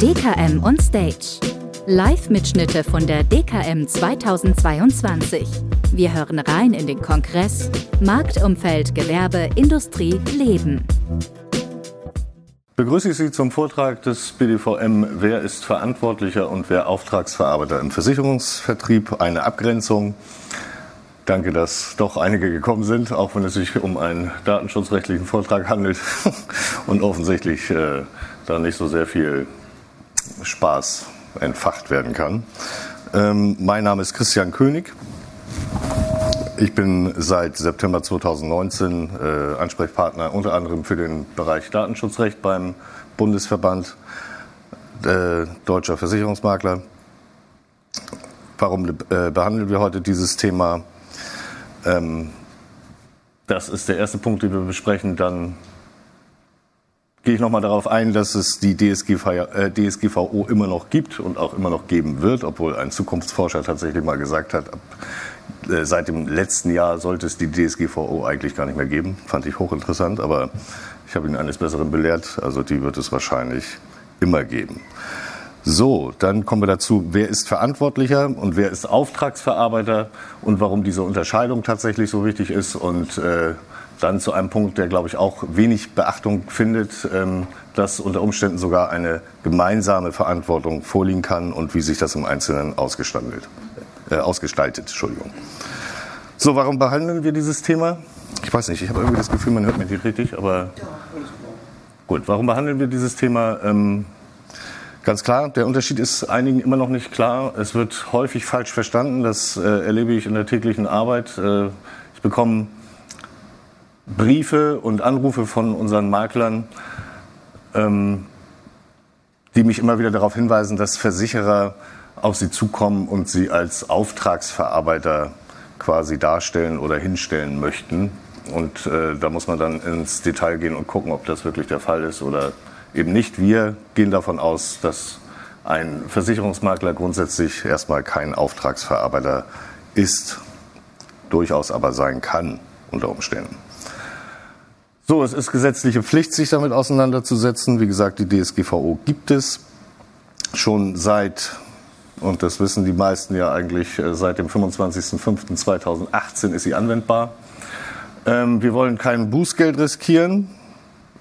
DKM on Stage. Live-Mitschnitte von der DKM 2022. Wir hören rein in den Kongress Marktumfeld, Gewerbe, Industrie, Leben. Begrüße ich Sie zum Vortrag des BDVM Wer ist Verantwortlicher und wer Auftragsverarbeiter im Versicherungsvertrieb? Eine Abgrenzung. Danke, dass doch einige gekommen sind, auch wenn es sich um einen datenschutzrechtlichen Vortrag handelt und offensichtlich äh, da nicht so sehr viel Spaß entfacht werden kann. Ähm, mein Name ist Christian König. Ich bin seit September 2019 äh, Ansprechpartner unter anderem für den Bereich Datenschutzrecht beim Bundesverband äh, Deutscher Versicherungsmakler. Warum äh, behandeln wir heute dieses Thema? Ähm, das ist der erste Punkt, den wir besprechen. Dann gehe ich nochmal darauf ein, dass es die DSGV, äh, DSGVO immer noch gibt und auch immer noch geben wird, obwohl ein Zukunftsforscher tatsächlich mal gesagt hat, ab, äh, seit dem letzten Jahr sollte es die DSGVO eigentlich gar nicht mehr geben. Fand ich hochinteressant, aber ich habe ihn eines Besseren belehrt. Also die wird es wahrscheinlich immer geben. So, dann kommen wir dazu, wer ist Verantwortlicher und wer ist Auftragsverarbeiter und warum diese Unterscheidung tatsächlich so wichtig ist und äh, dann zu einem Punkt, der, glaube ich, auch wenig Beachtung findet, ähm, dass unter Umständen sogar eine gemeinsame Verantwortung vorliegen kann und wie sich das im Einzelnen ausgestaltet. Äh, ausgestaltet Entschuldigung. So, warum behandeln wir dieses Thema? Ich weiß nicht, ich habe irgendwie das Gefühl, man hört mich nicht richtig, aber gut, warum behandeln wir dieses Thema? Ähm, Ganz klar, der Unterschied ist einigen immer noch nicht klar. Es wird häufig falsch verstanden. Das äh, erlebe ich in der täglichen Arbeit. Äh, ich bekomme Briefe und Anrufe von unseren Maklern, ähm, die mich immer wieder darauf hinweisen, dass Versicherer auf sie zukommen und sie als Auftragsverarbeiter quasi darstellen oder hinstellen möchten. Und äh, da muss man dann ins Detail gehen und gucken, ob das wirklich der Fall ist oder eben nicht. Wir gehen davon aus, dass ein Versicherungsmakler grundsätzlich erstmal kein Auftragsverarbeiter ist, durchaus aber sein kann unter Umständen. So, es ist gesetzliche Pflicht, sich damit auseinanderzusetzen. Wie gesagt, die DSGVO gibt es schon seit, und das wissen die meisten ja eigentlich, äh, seit dem 25.05.2018 ist sie anwendbar. Ähm, wir wollen kein Bußgeld riskieren.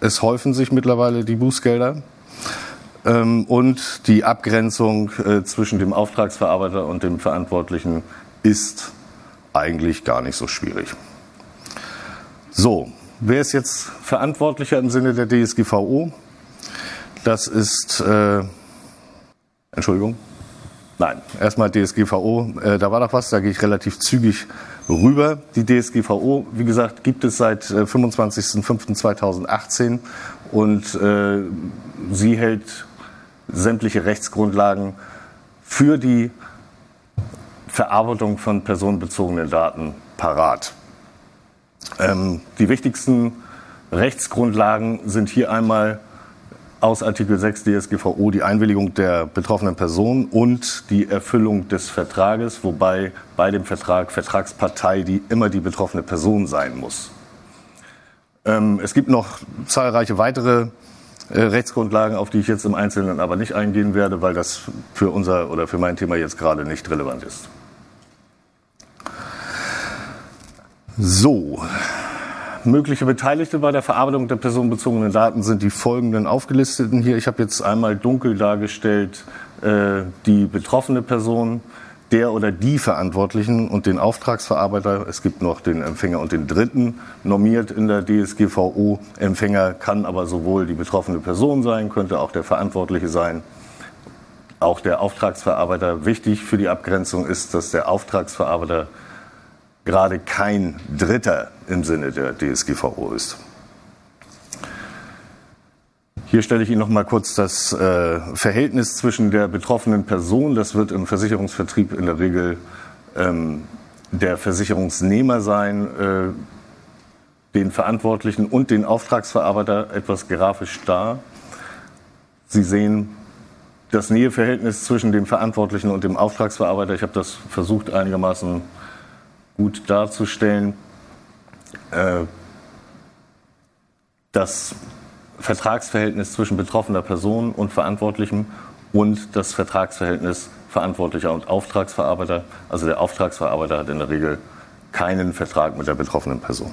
Es häufen sich mittlerweile die Bußgelder. Ähm, und die Abgrenzung äh, zwischen dem Auftragsverarbeiter und dem Verantwortlichen ist eigentlich gar nicht so schwierig. So, Wer ist jetzt Verantwortlicher im Sinne der DSGVO? Das ist, äh, Entschuldigung, nein, erstmal DSGVO, äh, da war doch was, da gehe ich relativ zügig rüber. Die DSGVO, wie gesagt, gibt es seit äh, 25.05.2018 und äh, sie hält sämtliche Rechtsgrundlagen für die Verarbeitung von personenbezogenen Daten parat. Ähm, die wichtigsten Rechtsgrundlagen sind hier einmal aus Artikel 6 DSGVO die Einwilligung der betroffenen Person und die Erfüllung des Vertrages, wobei bei dem Vertrag Vertragspartei die immer die betroffene Person sein muss. Ähm, es gibt noch zahlreiche weitere äh, Rechtsgrundlagen, auf die ich jetzt im Einzelnen aber nicht eingehen werde, weil das für unser oder für mein Thema jetzt gerade nicht relevant ist. So, mögliche Beteiligte bei der Verarbeitung der personenbezogenen Daten sind die folgenden aufgelisteten hier. Ich habe jetzt einmal dunkel dargestellt äh, die betroffene Person, der oder die Verantwortlichen und den Auftragsverarbeiter. Es gibt noch den Empfänger und den Dritten normiert in der DSGVO. Empfänger kann aber sowohl die betroffene Person sein, könnte auch der Verantwortliche sein. Auch der Auftragsverarbeiter. Wichtig für die Abgrenzung ist, dass der Auftragsverarbeiter gerade kein Dritter im Sinne der DSGVO ist. Hier stelle ich Ihnen noch mal kurz das äh, Verhältnis zwischen der betroffenen Person, das wird im Versicherungsvertrieb in der Regel ähm, der Versicherungsnehmer sein, äh, den Verantwortlichen und den Auftragsverarbeiter etwas grafisch dar. Sie sehen das Näheverhältnis zwischen dem Verantwortlichen und dem Auftragsverarbeiter. Ich habe das versucht einigermaßen gut darzustellen. Äh, das Vertragsverhältnis zwischen betroffener Person und Verantwortlichem und das Vertragsverhältnis Verantwortlicher und Auftragsverarbeiter. Also der Auftragsverarbeiter hat in der Regel keinen Vertrag mit der betroffenen Person.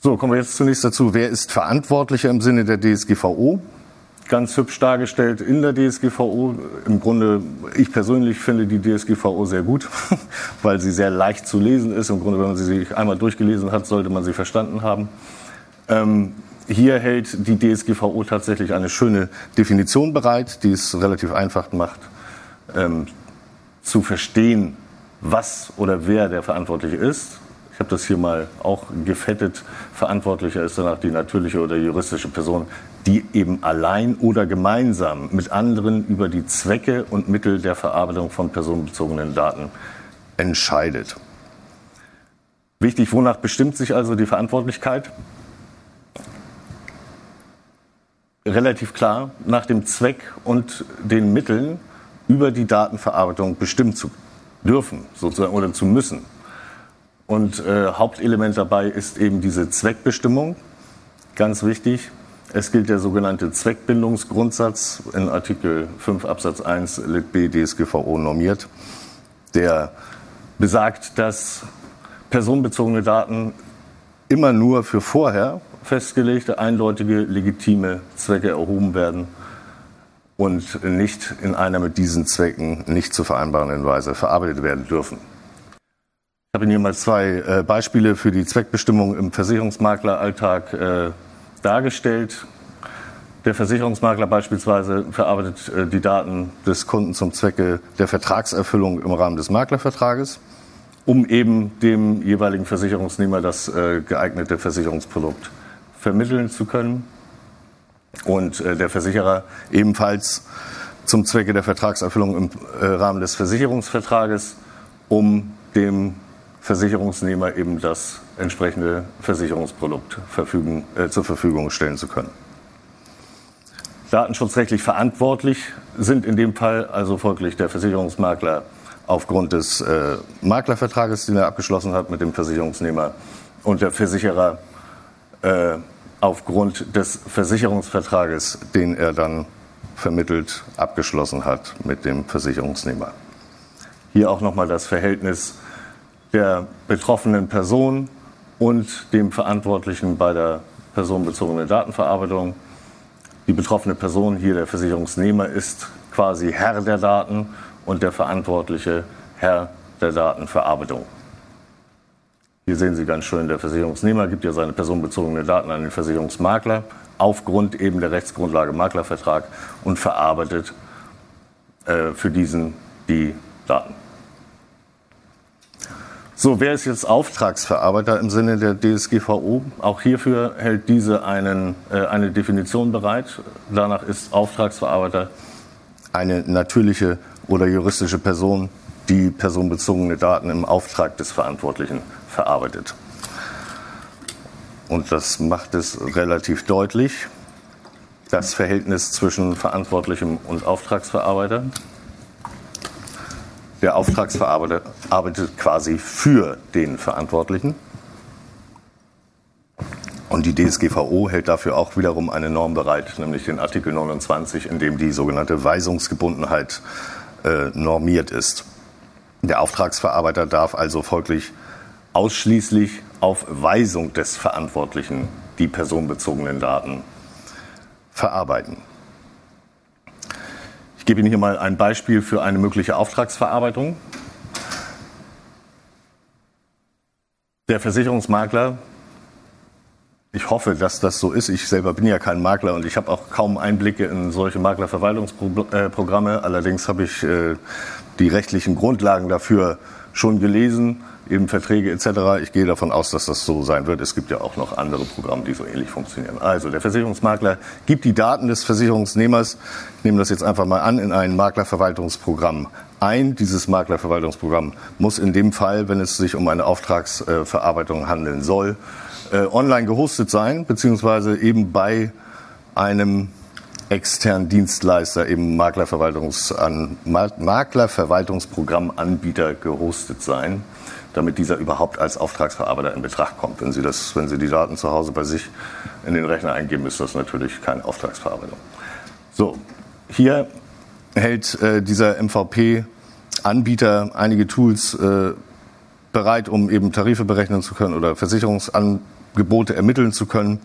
So, kommen wir jetzt zunächst dazu, wer ist Verantwortlicher im Sinne der DSGVO? Ganz hübsch dargestellt in der DSGVO. Im Grunde, ich persönlich finde die DSGVO sehr gut, weil sie sehr leicht zu lesen ist. Im Grunde, wenn man sie einmal durchgelesen hat, sollte man sie verstanden haben. Ähm, hier hält die DSGVO tatsächlich eine schöne Definition bereit, die es relativ einfach macht, ähm, zu verstehen, was oder wer der Verantwortliche ist. Ich habe das hier mal auch gefettet. Verantwortlicher ist danach die natürliche oder juristische Person, die eben allein oder gemeinsam mit anderen über die Zwecke und Mittel der Verarbeitung von personenbezogenen Daten entscheidet. Wichtig, wonach bestimmt sich also die Verantwortlichkeit? Relativ klar, nach dem Zweck und den Mitteln über die Datenverarbeitung bestimmen zu dürfen sozusagen oder zu müssen. Und äh, Hauptelement dabei ist eben diese Zweckbestimmung. Ganz wichtig. Es gilt der sogenannte Zweckbindungsgrundsatz in Artikel 5 Absatz 1 Lit B DSGVO normiert, der besagt, dass personenbezogene Daten immer nur für vorher festgelegte, eindeutige, legitime Zwecke erhoben werden und nicht in einer mit diesen Zwecken nicht zu vereinbarenden Weise verarbeitet werden dürfen. Habe Ihnen hier mal zwei äh, Beispiele für die Zweckbestimmung im Versicherungsmakleralltag äh, dargestellt. Der Versicherungsmakler beispielsweise verarbeitet äh, die Daten des Kunden zum Zwecke der Vertragserfüllung im Rahmen des Maklervertrages, um eben dem jeweiligen Versicherungsnehmer das geeignete Versicherungsprodukt vermitteln zu können und der Versicherer ebenfalls zum Zwecke der Vertragserfüllung im Rahmen des Versicherungsvertrages, um dem Versicherungsnehmer eben das entsprechende Versicherungsprodukt verfügen, äh, zur Verfügung stellen zu können. Datenschutzrechtlich verantwortlich sind in dem Fall also folglich der Versicherungsmakler aufgrund des äh, Maklervertrages, den er abgeschlossen hat mit dem Versicherungsnehmer und der Versicherer äh, aufgrund des Versicherungsvertrages, den er dann vermittelt abgeschlossen hat mit dem Versicherungsnehmer. Hier auch nochmal das Verhältnis der betroffenen Person und dem Verantwortlichen bei der personenbezogenen Datenverarbeitung. Die betroffene Person, hier der Versicherungsnehmer, ist quasi Herr der Daten und der Verantwortliche Herr der Datenverarbeitung. Hier sehen Sie ganz schön, der Versicherungsnehmer gibt ja seine personenbezogenen Daten an den Versicherungsmakler aufgrund eben der Rechtsgrundlage Maklervertrag und verarbeitet äh, für diesen die Daten. So, wer ist jetzt Auftragsverarbeiter im Sinne der DSGVO? Auch hierfür hält diese einen, äh, eine Definition bereit. Danach ist Auftragsverarbeiter eine natürliche oder juristische Person, die personenbezogene Daten im Auftrag des Verantwortlichen verarbeitet. Und das macht es relativ deutlich, das Verhältnis zwischen Verantwortlichem und Auftragsverarbeiter. Der Auftragsverarbeiter arbeitet quasi für den Verantwortlichen. Und die DSGVO hält dafür auch wiederum eine Norm bereit, nämlich den Artikel 29, in dem die sogenannte Weisungsgebundenheit äh, normiert ist. Der Auftragsverarbeiter darf also folglich ausschließlich auf Weisung des Verantwortlichen die personenbezogenen Daten verarbeiten. Ich gebe Ihnen hier mal ein Beispiel für eine mögliche Auftragsverarbeitung. Der Versicherungsmakler, ich hoffe, dass das so ist. Ich selber bin ja kein Makler und ich habe auch kaum Einblicke in solche Maklerverwaltungsprogramme. Allerdings habe ich äh, die rechtlichen Grundlagen dafür schon gelesen eben Verträge etc. Ich gehe davon aus, dass das so sein wird. Es gibt ja auch noch andere Programme, die so ähnlich funktionieren. Also der Versicherungsmakler gibt die Daten des Versicherungsnehmers, ich nehme das jetzt einfach mal an, in ein Maklerverwaltungsprogramm ein. Dieses Maklerverwaltungsprogramm muss in dem Fall, wenn es sich um eine Auftragsverarbeitung handeln soll, äh, online gehostet sein, beziehungsweise eben bei einem externen Dienstleister, eben Maklerverwaltungs Maklerverwaltungsprogrammanbieter gehostet sein. damit dieser überhaupt als Auftragsverarbeiter in Betracht kommt. Wenn Sie, das, wenn Sie die Daten zu Hause bei sich in den Rechner eingeben, ist das natürlich keine Auftragsverarbeitung. So, hier hält äh, dieser MVP-Anbieter einige Tools äh, bereit, um eben Tarife berechnen zu können oder Versicherungsangebote ermitteln zu können,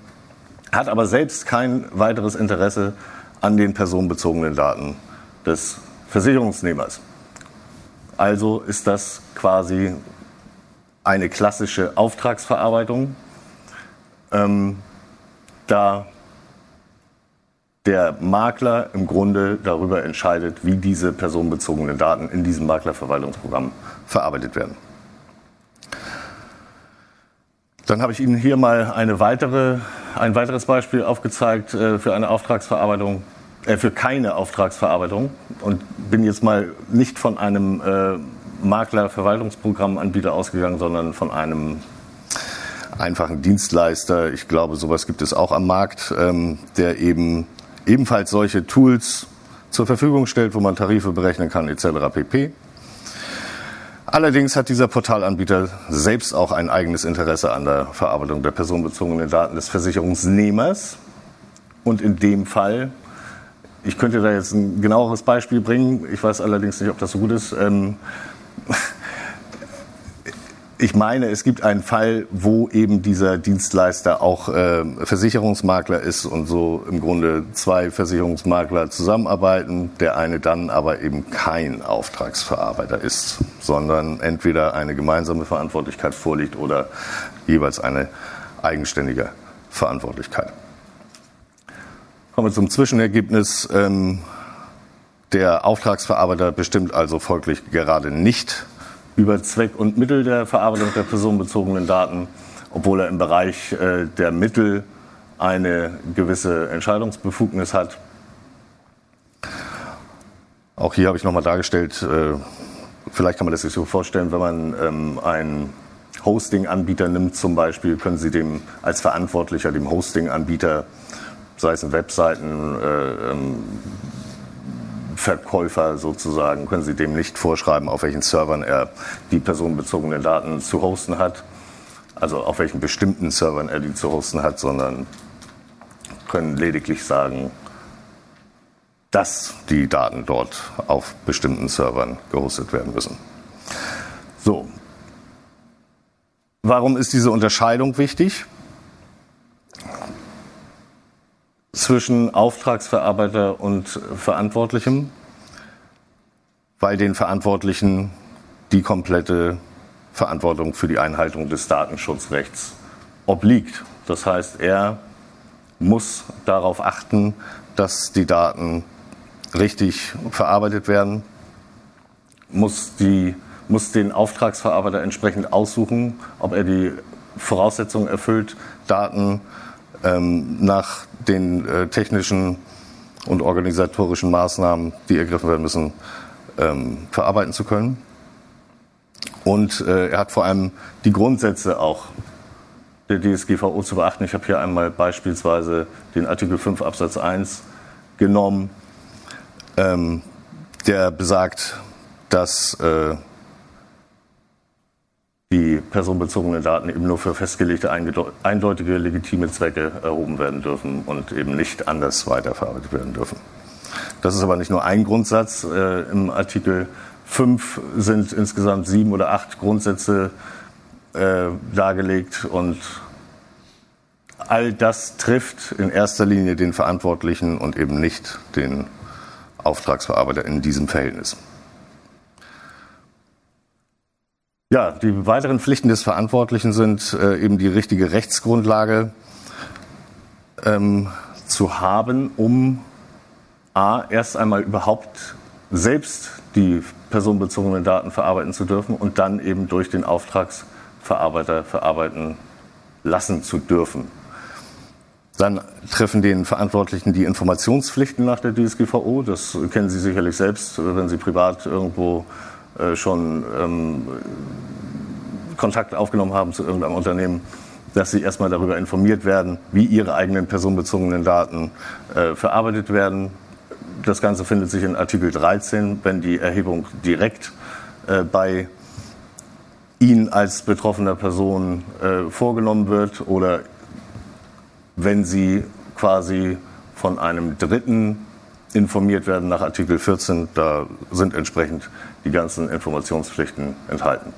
hat aber selbst kein weiteres Interesse an den personenbezogenen Daten des Versicherungsnehmers. Also ist das quasi eine klassische Auftragsverarbeitung, ähm, da der Makler im Grunde darüber entscheidet, wie diese personenbezogenen Daten in diesem Maklerverwaltungsprogramm verarbeitet werden. Dann habe ich Ihnen hier mal eine weitere, ein weiteres Beispiel aufgezeigt äh, für eine Auftragsverarbeitung, äh, für keine Auftragsverarbeitung und bin jetzt mal nicht von einem äh, Maklerverwaltungsprogrammanbieter ausgegangen, sondern von einem einfachen Dienstleister. Ich glaube, sowas gibt es auch am Markt, ähm, der eben ebenfalls solche Tools zur Verfügung stellt, wo man Tarife berechnen kann etc. pp. Allerdings hat dieser Portalanbieter selbst auch ein eigenes Interesse an der Verarbeitung der personenbezogenen Daten des Versicherungsnehmers. Und in dem Fall, ich könnte da jetzt ein genaueres Beispiel bringen, ich weiß allerdings nicht, ob das so gut ist. Ähm, ich meine, es gibt einen Fall, wo eben dieser Dienstleister auch äh, Versicherungsmakler ist und so im Grunde zwei Versicherungsmakler zusammenarbeiten, der eine dann aber eben kein Auftragsverarbeiter ist, sondern entweder eine gemeinsame Verantwortlichkeit vorliegt oder jeweils eine eigenständige Verantwortlichkeit. Kommen wir zum Zwischenergebnis. Ähm, der Auftragsverarbeiter bestimmt also folglich gerade nicht über Zweck und Mittel der Verarbeitung der personenbezogenen Daten, obwohl er im Bereich äh, der Mittel eine gewisse Entscheidungsbefugnis hat. Auch hier habe ich nochmal dargestellt, äh, vielleicht kann man das sich so vorstellen, wenn man ähm, einen Hosting-Anbieter nimmt zum Beispiel, können Sie dem als Verantwortlicher, dem Hosting-Anbieter, sei es in Webseiten, äh, ähm, Verkäufer sozusagen, können Sie dem nicht vorschreiben, auf welchen Servern er die personenbezogenen Daten zu hosten hat, also auf welchen bestimmten Servern er die zu hosten hat, sondern können lediglich sagen, dass die Daten dort auf bestimmten Servern gehostet werden müssen. So. Warum ist diese Unterscheidung wichtig? Zwischen Auftragsverarbeiter und Verantwortlichem, weil den Verantwortlichen die komplette Verantwortung für die Einhaltung des Datenschutzrechts obliegt. Das heißt, er muss darauf achten, dass die Daten richtig verarbeitet werden, muss, die, muss den Auftragsverarbeiter entsprechend aussuchen, ob er die Voraussetzungen erfüllt, Daten ähm, nach den äh, technischen und organisatorischen Maßnahmen, die ergriffen werden müssen, ähm, verarbeiten zu können. Und äh, er hat vor allem die Grundsätze auch der DSGVO zu beachten. Ich habe hier einmal beispielsweise den Artikel 5 Absatz 1 genommen, ähm, der besagt, dass äh, die personenbezogenen Daten eben nur für festgelegte, eindeutige, legitime Zwecke erhoben werden dürfen und eben nicht anders weiterverarbeitet werden dürfen. Das ist aber nicht nur ein Grundsatz. Äh, Im Artikel 5 sind insgesamt sieben oder acht Grundsätze äh, dargelegt und all das trifft in erster Linie den Verantwortlichen und eben nicht den Auftragsverarbeiter in diesem Verhältnis. Ja, die weiteren Pflichten des Verantwortlichen sind äh, eben die richtige Rechtsgrundlage ähm, zu haben, um a erst einmal überhaupt selbst die personenbezogenen Daten verarbeiten zu dürfen und dann eben durch den Auftragsverarbeiter verarbeiten lassen zu dürfen. Dann treffen den Verantwortlichen die Informationspflichten nach der DSGVO. Das kennen Sie sicherlich selbst, wenn Sie privat irgendwo äh, schon ähm, Kontakt aufgenommen haben zu irgendeinem Unternehmen, dass sie erstmal darüber informiert werden, wie ihre eigenen personenbezogenen Daten äh, verarbeitet werden. Das Ganze findet sich in Artikel 13, wenn die Erhebung direkt äh, bei ihnen als betroffener Person äh, vorgenommen wird oder wenn sie quasi von einem Dritten informiert werden nach Artikel 14, da sind entsprechend die ganzen Informationspflichten enthalten.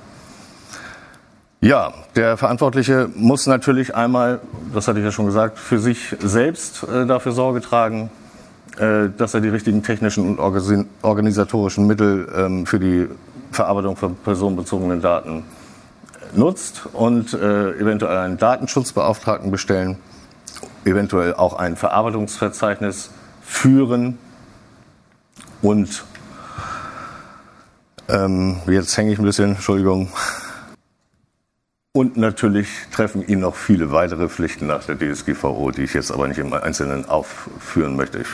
Ja, der Verantwortliche muss natürlich einmal, das hatte ich ja schon gesagt, für sich selbst äh, dafür Sorge tragen, äh, dass er die richtigen technischen und organisatorischen Mittel ähm, für die Verarbeitung von personenbezogenen Daten nutzt und äh, eventuell einen Datenschutzbeauftragten bestellen, eventuell auch ein Verarbeitungsverzeichnis führen und ähm, jetzt hänge ich ein bisschen, Entschuldigung. Und natürlich treffen ihn noch viele weitere Pflichten nach der DSGVO, die ich jetzt aber nicht im Einzelnen aufführen möchte. Ich,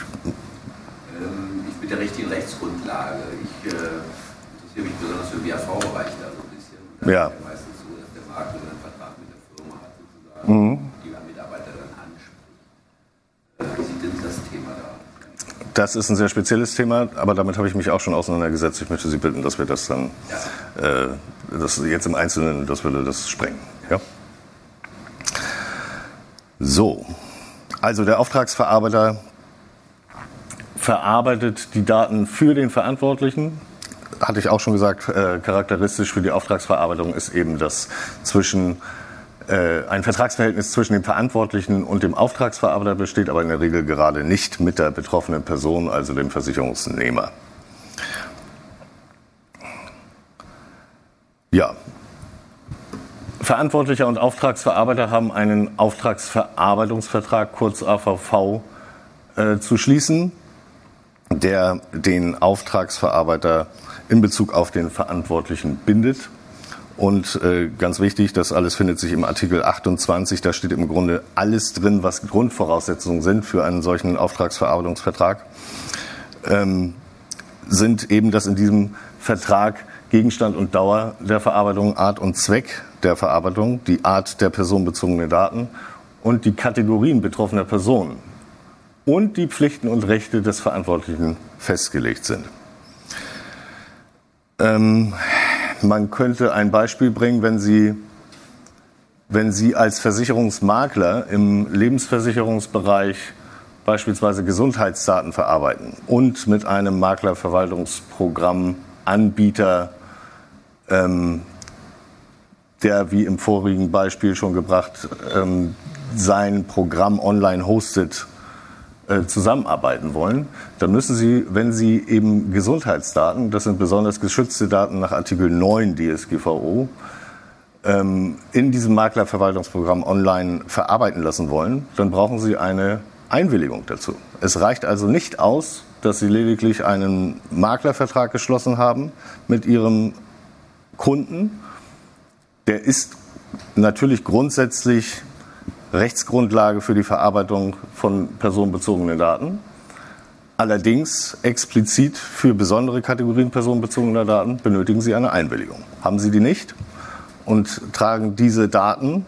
ähm, ich mit der richtigen Rechtsgrundlage. Ich äh, interessiere mich besonders für den BAV-Bereich da so ein bisschen. Da ja. ist ja meistens so, dass der Makler einen Vertrag mit der Firma hat, sozusagen, mhm. die Mitarbeiter dann anspricht. Äh, wie sieht denn das Thema da das ist ein sehr spezielles Thema, aber damit habe ich mich auch schon auseinandergesetzt. Ich möchte Sie bitten, dass wir das dann, äh, das jetzt im Einzelnen, das würde das sprengen. Ja? So, also der Auftragsverarbeiter verarbeitet die Daten für den Verantwortlichen. Hatte ich auch schon gesagt, äh, charakteristisch für die Auftragsverarbeitung ist eben das zwischen äh, ein Vertragsverhältnis zwischen dem Verantwortlichen und dem Auftragsverarbeiter besteht, aber in der Regel gerade nicht mit der betroffenen Person, also dem Versicherungsnehmer. Ja. Verantwortlicher und Auftragsverarbeiter haben einen Auftragsverarbeitungsvertrag, kurz AVV, äh, zu schließen, der den Auftragsverarbeiter in Bezug auf den Verantwortlichen bindet. Und äh, ganz wichtig, das alles findet sich im Artikel 28. Da steht im Grunde alles drin, was Grundvoraussetzungen sind für einen solchen Auftragsverarbeitungsvertrag. Ähm, sind eben, dass in diesem Vertrag Gegenstand und Dauer der Verarbeitung, Art und Zweck der Verarbeitung, die Art der personenbezogenen Daten und die Kategorien betroffener Personen und die Pflichten und Rechte des Verantwortlichen festgelegt sind. Ähm, man könnte ein Beispiel bringen, wenn Sie, wenn Sie als Versicherungsmakler im Lebensversicherungsbereich beispielsweise Gesundheitsdaten verarbeiten und mit einem Maklerverwaltungsprogramm Anbieter, ähm, der wie im vorigen Beispiel schon gebracht ähm, sein Programm online hostet, zusammenarbeiten wollen, dann müssen Sie, wenn Sie eben Gesundheitsdaten, das sind besonders geschützte Daten nach Artikel 9 DSGVO, ähm, in diesem Maklerverwaltungsprogramm online verarbeiten lassen wollen, dann brauchen Sie eine Einwilligung dazu. Es reicht also nicht aus, dass Sie lediglich einen Maklervertrag geschlossen haben mit Ihrem Kunden. Der ist natürlich grundsätzlich Rechtsgrundlage für die Verarbeitung von personenbezogenen Daten. Allerdings explizit für besondere Kategorien personenbezogener Daten benötigen Sie eine Einwilligung. Haben Sie die nicht und tragen diese Daten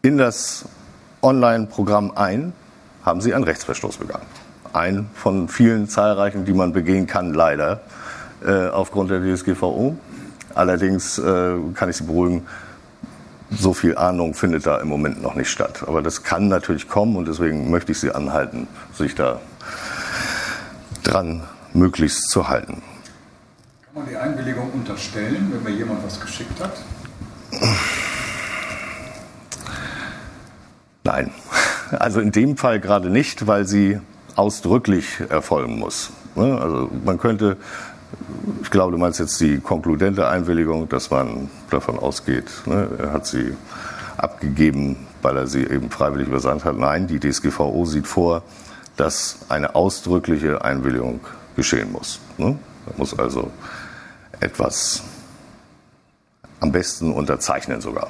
in das Online-Programm ein, haben Sie einen Rechtsverstoß begangen. Ein von vielen zahlreichen, die man begehen kann, leider äh, aufgrund der DSGVO. Allerdings äh, kann ich Sie beruhigen, so viel Ahnung findet da im Moment noch nicht statt. Aber das kann natürlich kommen und deswegen möchte ich Sie anhalten, sich da dran möglichst zu halten. Kann man die Einwilligung unterstellen, wenn mir jemand was geschickt hat? Nein, also in dem Fall gerade nicht, weil sie ausdrücklich erfolgen muss. Ne? Also man könnte ich glaube, du meinst jetzt die konkludente Einwilligung, dass man davon ausgeht, ne, er hat sie abgegeben, weil er sie eben freiwillig übersandt hat. Nein, die DSGVO sieht vor, dass eine ausdrückliche Einwilligung geschehen muss. Ne? Da muss also etwas am besten unterzeichnen sogar.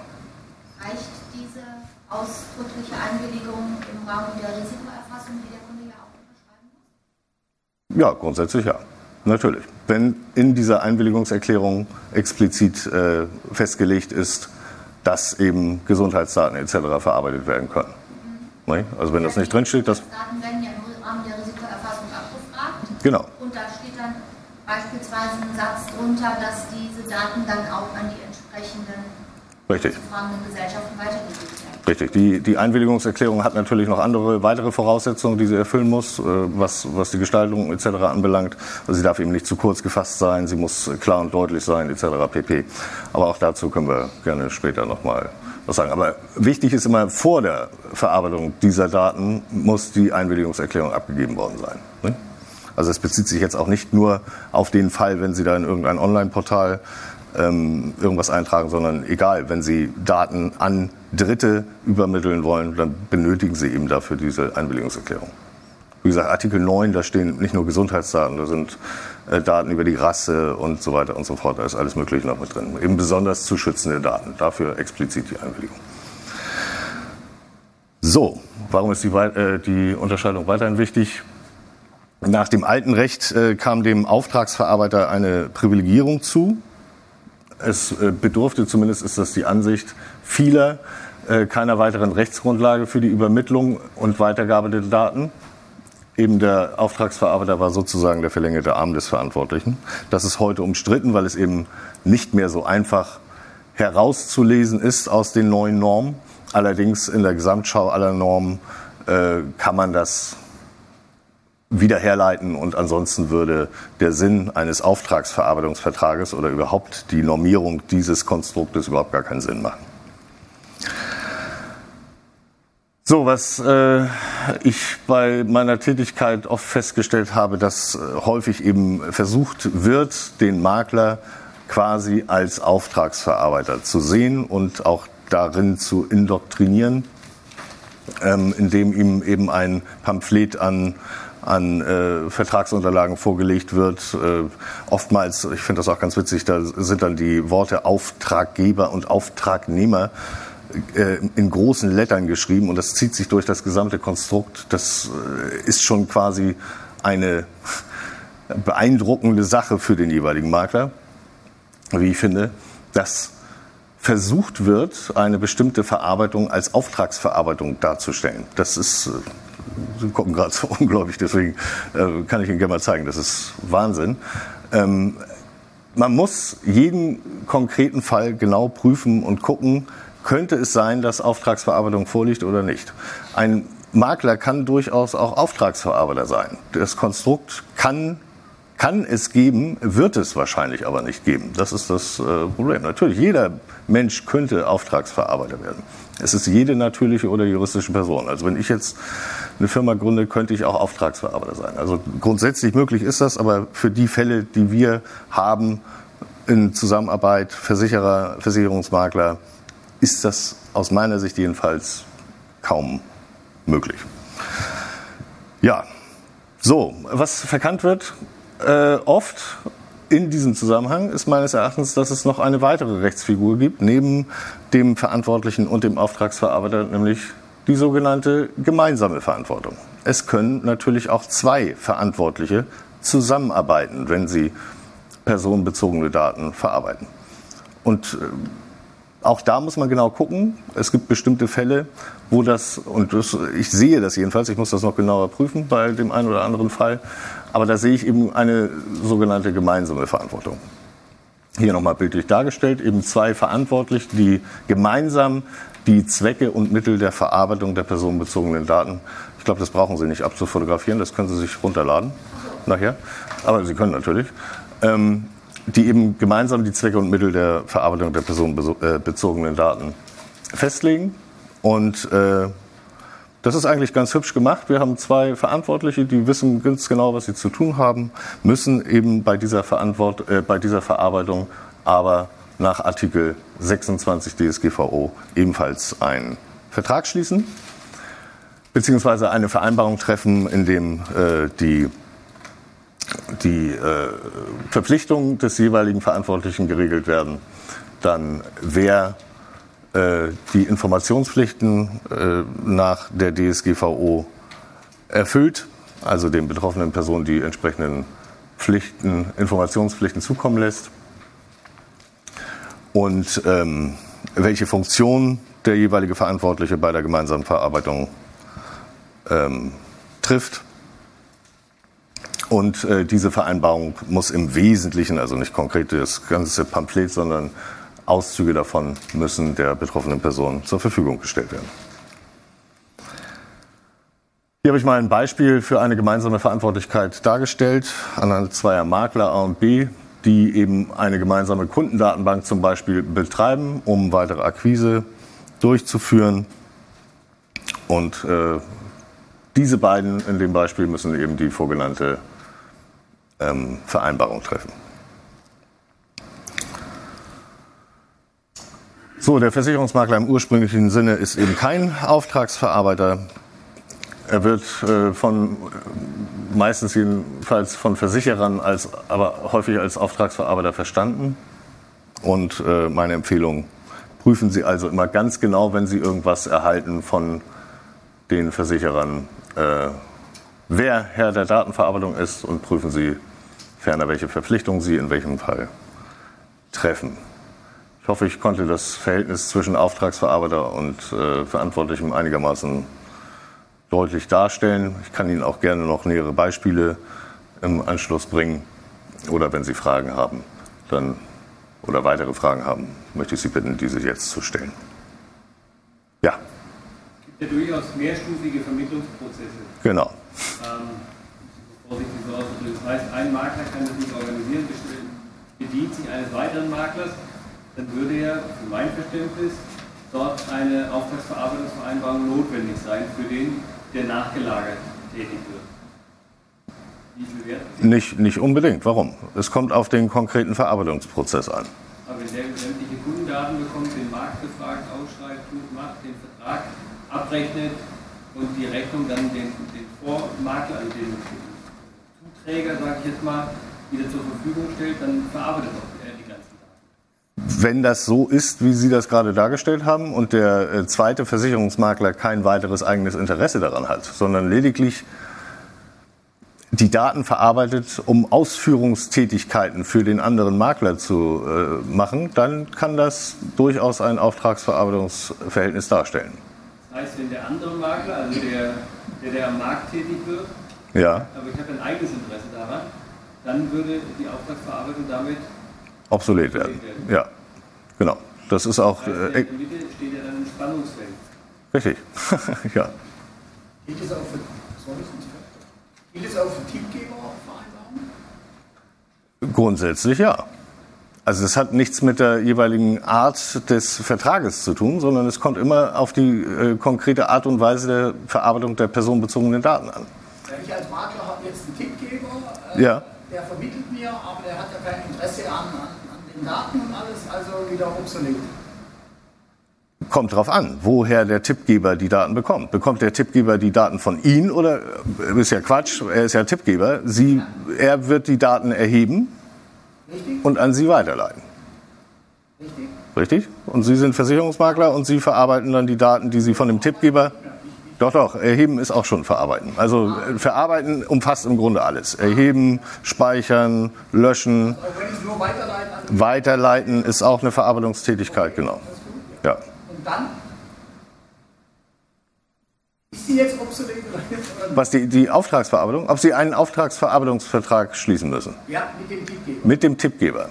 Reicht diese ausdrückliche Einwilligung im Rahmen der Risikoerfassung, die der Kunde ja auch unterschreiben muss? Ja, grundsätzlich ja. Natürlich. Wenn in dieser Einwilligungserklärung explizit äh, festgelegt ist, dass eben Gesundheitsdaten etc. verarbeitet werden können. Mhm. Also wenn das nicht drinsteht, dass... Daten werden ja im Rahmen der Risikoerfassung abgefragt. Genau. Und da steht dann beispielsweise ein Satz drunter, dass diese Daten dann auch an die entsprechenden Richtig. Gesellschaften weitergegeben werden. Richtig. Die, die Einwilligungserklärung hat natürlich noch andere weitere Voraussetzungen, die sie erfüllen muss, äh, was, was die Gestaltung etc. anbelangt. Also sie darf eben nicht zu kurz gefasst sein, sie muss klar und deutlich sein etc. pp. Aber auch dazu können wir gerne später nochmal was sagen. Aber wichtig ist immer, vor der Verarbeitung dieser Daten muss die Einwilligungserklärung abgegeben worden sein. Ne? Also es bezieht sich jetzt auch nicht nur auf den Fall, wenn Sie da in irgendein Online-Portal ähm, irgendwas eintragen, sondern egal, wenn Sie Daten an Dritte übermitteln wollen, dann benötigen Sie eben dafür diese Einwilligungserklärung. Wie gesagt, Artikel 9, da stehen nicht nur Gesundheitsdaten, da sind äh, Daten über die Rasse und so weiter und so fort, da ist alles Mögliche noch mit drin. Eben besonders zu schützende Daten, dafür explizit die Einwilligung. So, warum ist die, äh, die Unterscheidung weiterhin wichtig? Nach dem alten Recht äh, kam dem Auftragsverarbeiter eine Privilegierung zu. Es äh, bedurfte, zumindest ist das die Ansicht vieler, äh, keiner weiteren Rechtsgrundlage für die Übermittlung und Weitergabe der Daten. Eben der Auftragsverarbeiter war sozusagen der verlängerte Arm des Verantwortlichen. Das ist heute umstritten, weil es eben nicht mehr so einfach herauszulesen ist aus den neuen Normen. Allerdings in der Gesamtschau aller Normen äh, kann man das wieder herleiten und ansonsten würde der Sinn eines Auftragsverarbeitungsvertrages oder überhaupt die Normierung dieses Konstruktes überhaupt gar keinen Sinn machen. So, was äh, ich bei meiner Tätigkeit oft festgestellt habe, dass äh, häufig eben versucht wird, den Makler quasi als Auftragsverarbeiter zu sehen und auch darin zu indoktrinieren, ähm, indem ihm eben ein Pamphlet an an äh, Vertragsunterlagen vorgelegt wird. Äh, oftmals, ich finde das auch ganz witzig, da sind dann die Worte Auftraggeber und Auftragnehmer äh, in großen Lettern geschrieben und das zieht sich durch das gesamte Konstrukt. Das äh, ist schon quasi eine beeindruckende Sache für den jeweiligen Makler, wie ich finde, dass versucht wird, eine bestimmte Verarbeitung als Auftragsverarbeitung darzustellen. Das ist äh, Sie gucken gerade so unglaublich, deswegen äh, kann ich Ihnen gerne mal zeigen, das ist Wahnsinn. Ähm, man muss jeden konkreten Fall genau prüfen und gucken, könnte es sein, dass Auftragsverarbeitung vorliegt oder nicht. Ein Makler kann durchaus auch Auftragsverarbeiter sein. Das Konstrukt kann kann es geben, wird es wahrscheinlich aber nicht geben. Das ist das äh, Problem. Natürlich, jeder Mensch könnte Auftragsverarbeiter werden. Es ist jede natürliche oder juristische Person. Also wenn ich jetzt eine Firma gründe, könnte ich auch Auftragsverarbeiter sein. Also grundsätzlich möglich ist das, aber für die Fälle, die wir haben in Zusammenarbeit, Versicherer, Versicherungsmakler, ist das aus meiner Sicht jedenfalls kaum möglich. Ja, so, was verkannt wird, äh, oft in diesem Zusammenhang ist meines Erachtens, dass es noch eine weitere Rechtsfigur gibt, neben dem Verantwortlichen und dem Auftragsverarbeiter, nämlich die sogenannte gemeinsame Verantwortung. Es können natürlich auch zwei Verantwortliche zusammenarbeiten, wenn sie personenbezogene Daten verarbeiten. Und äh, auch da muss man genau gucken. Es gibt bestimmte Fälle, wo das, und das, ich sehe das jedenfalls, ich muss das noch genauer prüfen bei dem einen oder anderen Fall, aber da sehe ich eben eine sogenannte gemeinsame Verantwortung. Hier nochmal bildlich dargestellt, eben zwei Verantwortliche, die gemeinsam die Zwecke und Mittel der Verarbeitung der personenbezogenen Daten, ich glaube, das brauchen Sie nicht abzufotografieren, das können Sie sich runterladen nachher, aber Sie können natürlich, ähm, die eben gemeinsam die Zwecke und Mittel der Verarbeitung der personenbezogenen Daten festlegen. Und äh, das ist eigentlich ganz hübsch gemacht. Wir haben zwei Verantwortliche, die wissen ganz genau, was sie zu tun haben, müssen eben bei dieser, Verantwort äh, bei dieser Verarbeitung aber nach Artikel 26 DSGVO ebenfalls einen Vertrag schließen, beziehungsweise eine Vereinbarung treffen, in dem äh, die die äh, Verpflichtungen des jeweiligen Verantwortlichen geregelt werden, dann wer äh, die Informationspflichten äh, nach der DSGVO erfüllt, also den betroffenen Personen die entsprechenden Pflichten, Informationspflichten zukommen lässt und ähm, welche Funktion der jeweilige Verantwortliche bei der gemeinsamen Verarbeitung ähm, trifft und äh, diese Vereinbarung muss im Wesentlichen, also nicht konkret das ganze Pamphlet, sondern Auszüge davon müssen der betroffenen Person zur Verfügung gestellt werden. Hier habe ich mal ein Beispiel für eine gemeinsame Verantwortlichkeit dargestellt anhand zweier Makler A und B, die eben eine gemeinsame Kundendatenbank zum Beispiel betreiben, um weitere Akquise durchzuführen. Und äh, diese beiden in dem Beispiel müssen eben die vorgenannte ähm, Vereinbarung treffen. So, der Versicherungsmakler im ursprünglichen Sinne ist eben kein Auftragsverarbeiter. Er wird äh, von meistens jedenfalls von Versicherern als aber häufig als Auftragsverarbeiter verstanden. Und äh, meine Empfehlung, prüfen Sie also immer ganz genau, wenn Sie irgendwas erhalten von den Versicherern, äh, wer Herr der Datenverarbeitung ist und prüfen Sie ferner, welche Verpflichtungen Sie in welchem Fall treffen. Ich hoffe, ich konnte das Verhältnis zwischen Auftragsverarbeiter und äh, Verantwortlichem einigermaßen deutlich darstellen. Ich kann Ihnen auch gerne noch nähere Beispiele im Anschluss bringen. Oder wenn Sie Fragen haben, dann oder weitere Fragen haben, möchte ich Sie bitten, diese jetzt zu stellen. Ja. Es gibt ja durchaus mehrstufige Vermittlungsprozesse. Genau. Ähm, vorsichtig so auszudrücken. Das heißt, ein Makler kann das nicht organisieren, bedient sich eines weiteren Maklers, dann würde ja, für mein Verständnis, dort eine Auftragsverarbeitungsvereinbarung notwendig sein für den der nachgelagert tätig wird. Nicht, nicht unbedingt. Warum? Es kommt auf den konkreten Verarbeitungsprozess an. Aber wenn der sämtliche Kundendaten bekommt, den Markt befragt, ausschreibt, tut, macht, den Vertrag abrechnet und die Rechnung dann den, den Vormakler, also den Zuträger, sage ich jetzt mal, wieder zur Verfügung stellt, dann verarbeitet auch wenn das so ist, wie Sie das gerade dargestellt haben und der äh, zweite Versicherungsmakler kein weiteres eigenes Interesse daran hat, sondern lediglich die Daten verarbeitet, um Ausführungstätigkeiten für den anderen Makler zu äh, machen, dann kann das durchaus ein Auftragsverarbeitungsverhältnis darstellen. Das heißt, wenn der andere Makler, also der, der, der am Markt tätig wird, ja. aber ich habe ein eigenes Interesse daran, dann würde die Auftragsverarbeitung damit obsolet werden. Ja, genau. Das ist auch. Also in der Mitte steht ja dann ein Spannungsfeld. Richtig, ja. Gilt es auch für, Gilt es auch für Tippgebervereinbarungen? Grundsätzlich ja. Also es hat nichts mit der jeweiligen Art des Vertrages zu tun, sondern es kommt immer auf die äh, konkrete Art und Weise der Verarbeitung der personenbezogenen Daten an. Ich als Makler habe jetzt einen Tippgeber, äh, ja. der vermittelt mir, aber der hat ja kein Interesse an, an Daten und alles also wieder obsolet. Kommt darauf an, woher der Tippgeber die Daten bekommt. Bekommt der Tippgeber die Daten von Ihnen oder äh, ist ja Quatsch, er ist ja Tippgeber. Sie, er wird die Daten erheben Richtig. und an Sie weiterleiten. Richtig. Richtig? Und Sie sind Versicherungsmakler und Sie verarbeiten dann die Daten, die Sie von dem Tippgeber. Doch, doch, erheben ist auch schon verarbeiten. Also äh, verarbeiten umfasst im Grunde alles. Erheben, speichern, löschen. Wenn ich nur weiterleiten, weiterleiten ist auch eine Verarbeitungstätigkeit, genau. Ja. Und dann? Ist sie jetzt obsolet Was die, die Auftragsverarbeitung? Ob Sie einen Auftragsverarbeitungsvertrag schließen müssen? Ja, mit dem Tippgeber. Mit dem Tippgeber.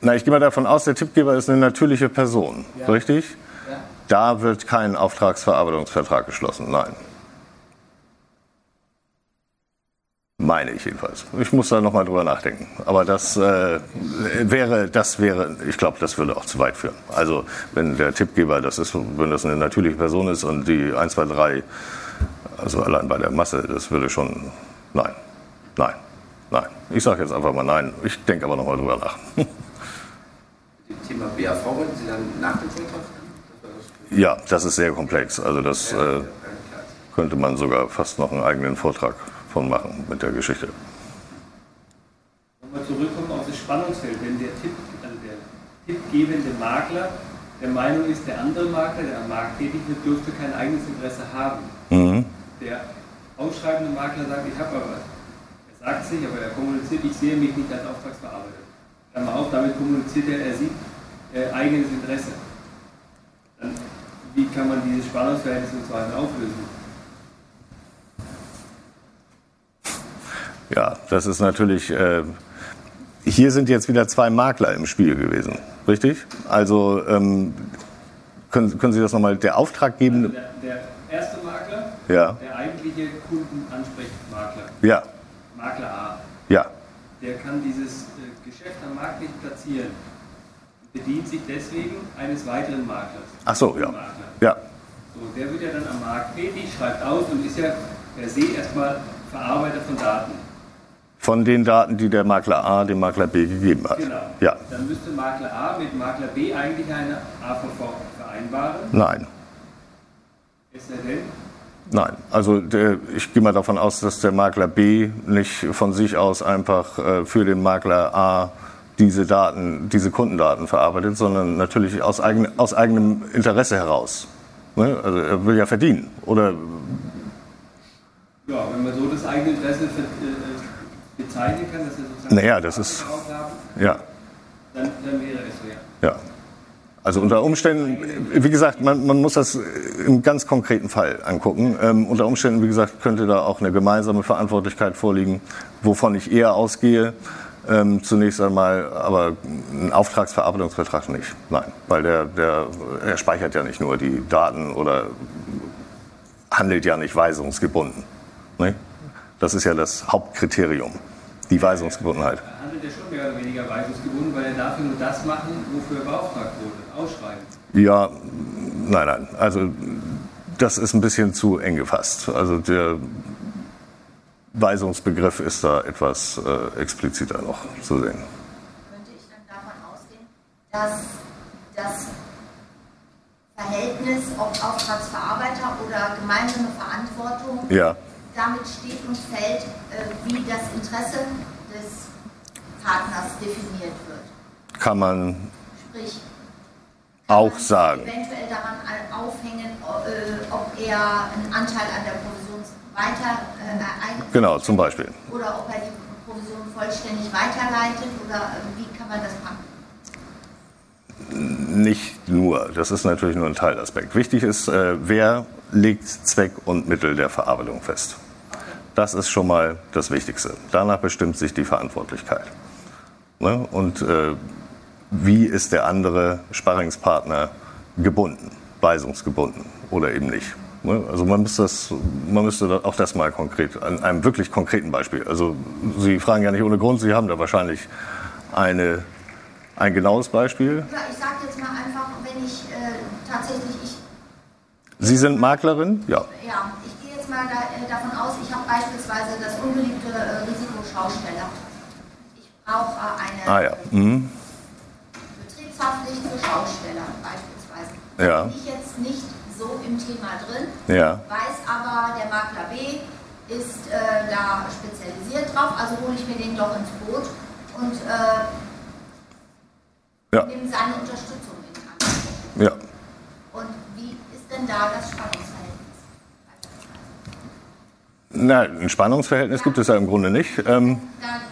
Na, ich gehe mal davon aus, der Tippgeber ist eine natürliche Person, ja. richtig? Da wird kein Auftragsverarbeitungsvertrag geschlossen, nein. Meine ich jedenfalls. Ich muss da nochmal drüber nachdenken. Aber das äh, wäre, das wäre, ich glaube, das würde auch zu weit führen. Also wenn der Tippgeber, das ist, wenn das eine natürliche Person ist und die 1, 2, 3, also allein bei der Masse, das würde schon, nein, nein, nein. Ich sage jetzt einfach mal nein. Ich denke aber nochmal drüber nach. Thema BAV wollten Sie dann nach dem Vortrag? Ja, das ist sehr komplex. Also das äh, könnte man sogar fast noch einen eigenen Vortrag von machen mit der Geschichte. Nochmal zurückkommen auf das Spannungsfeld. Wenn der, Tipp, also der tippgebende Makler der Meinung ist, der andere Makler, der am Markt tätig wird, dürfte kein eigenes Interesse haben. Mhm. Der ausschreibende Makler sagt, ich habe aber was. Er sagt sich, aber er kommuniziert, ich sehe mich nicht als Auftragsverarbeiter. Klammer auf, damit kommuniziert er, er sieht äh, eigenes Interesse. Dann wie kann man dieses Spannungsverhältnis Zweifel auflösen? Ja, das ist natürlich. Äh, hier sind jetzt wieder zwei Makler im Spiel gewesen. richtig? Also ähm, können, können Sie das nochmal, der Auftraggebende, Also der, der erste Makler, ja, der eigentliche Kundenansprechmakler, ja, Makler A, ja, der kann dieses äh, Geschäft am Markt nicht platzieren. Bedient sich deswegen eines weiteren Maklers. ach so, ja, Makler. ja, So, der wird ja dann am Markt tätig, schreibt aus und ist ja per se erstmal Verarbeiter von Daten. von den Daten, die der Makler A dem Makler B gegeben hat. Genau. Ja, Dann müsste Makler A mit Makler B eigentlich eine AVV vereinbaren. nein. Ist er denn? Nein, also der, ich gehe mal davon aus, dass der Makler B nicht von sich aus einfach äh, für den Makler A diese Daten, diese Kundendaten verarbeitet, sondern natürlich aus, eigen, aus eigenem Interesse heraus. Ne? Also er will ja verdienen. Oder Ja, wenn man so das eigene Interesse ver- äh, bezeichnen kann, dass er sozusagen Naja, das ist- ja, dann, dann wäre es so, ja. ja. Also unter Umständen, wie gesagt, man, man muss das im ganz konkreten Fall angucken. Ähm, unter Umständen, wie gesagt, könnte da auch eine gemeinsame Verantwortlichkeit vorliegen, wovon ich eher ausgehe. Ähm, zunächst einmal, aber ein Auftragsverarbeitungsvertrag nicht. Nein, weil der, der, er speichert ja nicht nur die Daten oder handelt ja nicht weisungsgebunden. Ne? Das ist ja das Hauptkriterium, die Weisungsgebundenheit. Er handelt ja schon mehr oder weniger weisungsgebunden, weil er darf nur das machen, wofür er beauftragt wurde. Ausschreiben. Ja, nein, nein. Also das ist ein bisschen zu eng gefasst. Also der Weisungsbegriff ist da etwas äh, expliziter noch zu sehen. könnte ich dann davon ausgehen, dass das Verhältnis, ob Auftragsverarbeiter oder gemeinsame Verantwortung, Ja, damit steht und fällt, äh, wie das Interesse des Partners definiert wird. kann man Sprich, auch sagen. eventuell daran aufhängen, äh, ob er einen Anteil an der Provision weiter äh, Genau, zum Beispiel. oder ob er die Provision vollständig weiterleitet oder äh, wie kann man das machen? Nicht nur. Das ist natürlich nur ein Teilaspekt. Wichtig ist, äh, wer legt Zweck und Mittel der Verarbeitung fest. Das ist schon mal das Wichtigste. Danach bestimmt sich die Verantwortlichkeit. Ne? Und äh, wie ist der andere Sparringspartner gebunden, weisungsgebunden oder eben nicht. Ne? Also man müsste, das, man müsste auch das mal konkret, an einem wirklich konkreten Beispiel. Also Sie fragen ja nicht ohne Grund, Sie haben da wahrscheinlich eine, ein genaues Beispiel. Ja, ich sage jetzt mal einfach, wenn ich äh, tatsächlich, ich, Sie sind Maklerin? Ja. ja, ich gehe jetzt mal da, äh, davon aus, ich habe beispielsweise das unbeliebte äh, Risiko Schausteller. Ich brauche äh, eine Ah ja. Mhm. Betriebshaftpflicht für Schausteller beispielsweise. Ja. Bin ich jetzt nicht so im Thema drin, Ja. weiß aber, der Makler B ist äh, da spezialisiert drauf, also hole ich mir den doch ins Boot und äh, Ja. nehme seine Unterstützung in Anspruch. Ja. Und wie ist denn da das Spannungsverhältnis? Na, ein Spannungsverhältnis gibt es ja im Grunde nicht. Ähm, Da dieses Verhältnis.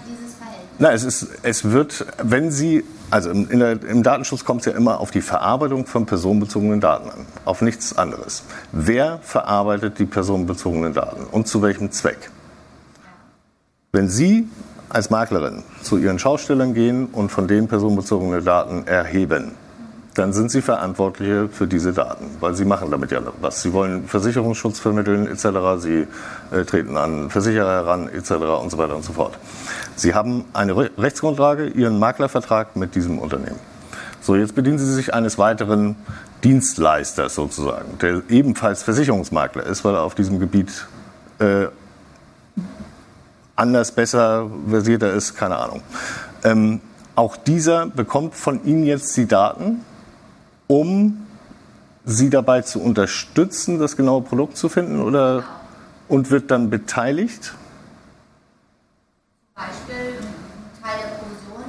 Na, es, ist, es wird, wenn Sie, also im, der, im Datenschutz kommt es ja immer auf die Verarbeitung von personenbezogenen Daten an, auf nichts anderes. Wer verarbeitet die personenbezogenen Daten und zu welchem Zweck? Wenn Sie als Maklerin zu Ihren Schaustellern gehen und von denen personenbezogene Daten erheben, dann sind Sie Verantwortliche für diese Daten, weil Sie machen damit ja was. Sie wollen Versicherungsschutz vermitteln etc., Sie äh, treten an Versicherer heran etc. und so weiter und so fort. Sie haben eine Re Rechtsgrundlage, Ihren Maklervertrag mit diesem Unternehmen. So, jetzt bedienen Sie sich eines weiteren Dienstleisters sozusagen, der ebenfalls Versicherungsmakler ist, weil er auf diesem Gebiet äh, anders, besser, versierter ist, keine Ahnung. Ähm, auch dieser bekommt von Ihnen jetzt die Daten, um Sie dabei zu unterstützen, das genaue Produkt zu finden oder und wird dann beteiligt? Beispiel einen Teil der Provision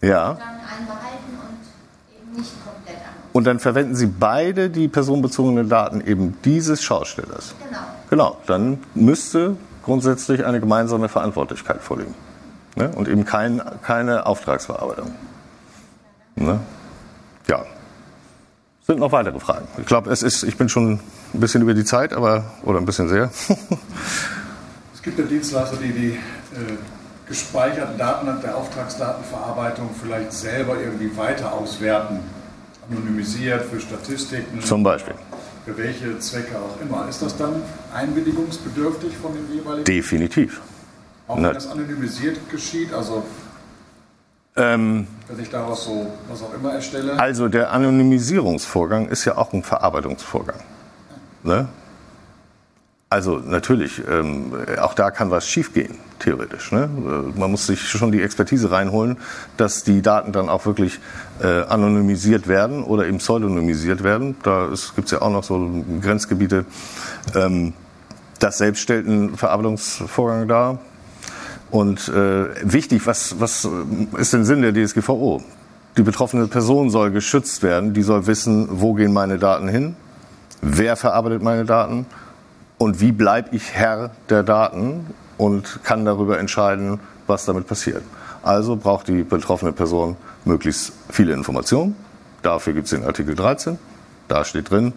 Ja. dann einbehalten und eben nicht komplett an. Und dann verwenden Sie beide die personenbezogenen Daten eben dieses Schaustellers. Genau. Genau, dann müsste grundsätzlich eine gemeinsame Verantwortlichkeit vorliegen. Ne? Und eben kein, keine Auftragsverarbeitung. Ne? Ja. Sind noch weitere Fragen? Ich glaube, es ist, ich bin schon ein bisschen über die Zeit, aber, oder ein bisschen sehr. Es gibt ja Dienstleister, die die äh, gespeicherten Daten der Auftragsdatenverarbeitung vielleicht selber irgendwie weiter auswerten, anonymisiert für Statistiken. Zum Beispiel. Für welche Zwecke auch immer. Ist das dann einwilligungsbedürftig von dem jeweiligen? Definitiv. Auch wenn das anonymisiert geschieht, also ähm, dass ich daraus so was auch immer erstelle? Also der Anonymisierungsvorgang ist ja auch ein Verarbeitungsvorgang. Ne? Also natürlich, ähm, auch da kann was schiefgehen, theoretisch. Ne? Äh, man muss sich schon die Expertise reinholen, dass die Daten dann auch wirklich äh, anonymisiert werden oder eben pseudonymisiert werden. Da gibt es ja auch noch so Grenzgebiete. Ähm, das selbst stellt einen Verarbeitungsvorgang dar. Und äh, wichtig, was, was ist denn Sinn der DSGVO? Die betroffene Person soll geschützt werden, die soll wissen, wo gehen meine Daten hin, wer verarbeitet meine Daten und wie bleibe ich Herr der Daten und kann darüber entscheiden, was damit passiert. Also braucht die betroffene Person möglichst viele Informationen. Dafür gibt es den Artikel 13. Da steht drin,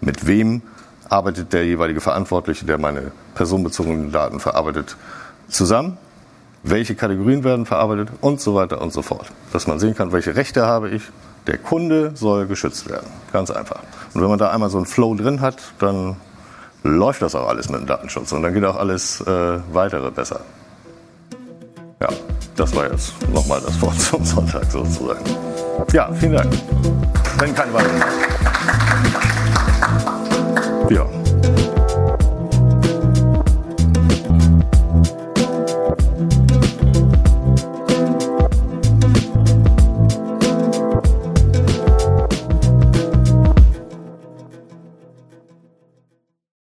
mit wem arbeitet der jeweilige Verantwortliche, der meine personenbezogenen Daten verarbeitet, zusammen, welche Kategorien werden verarbeitet und so weiter und so fort. Dass man sehen kann, welche Rechte habe ich. Der Kunde soll geschützt werden. Ganz einfach. Und wenn man da einmal so einen Flow drin hat, dann läuft das auch alles mit dem Datenschutz und dann geht auch alles äh, weitere besser. Ja, das war jetzt nochmal das Wort zum Sonntag sozusagen. Ja, vielen Dank. Wenn keine weiteren. Ja.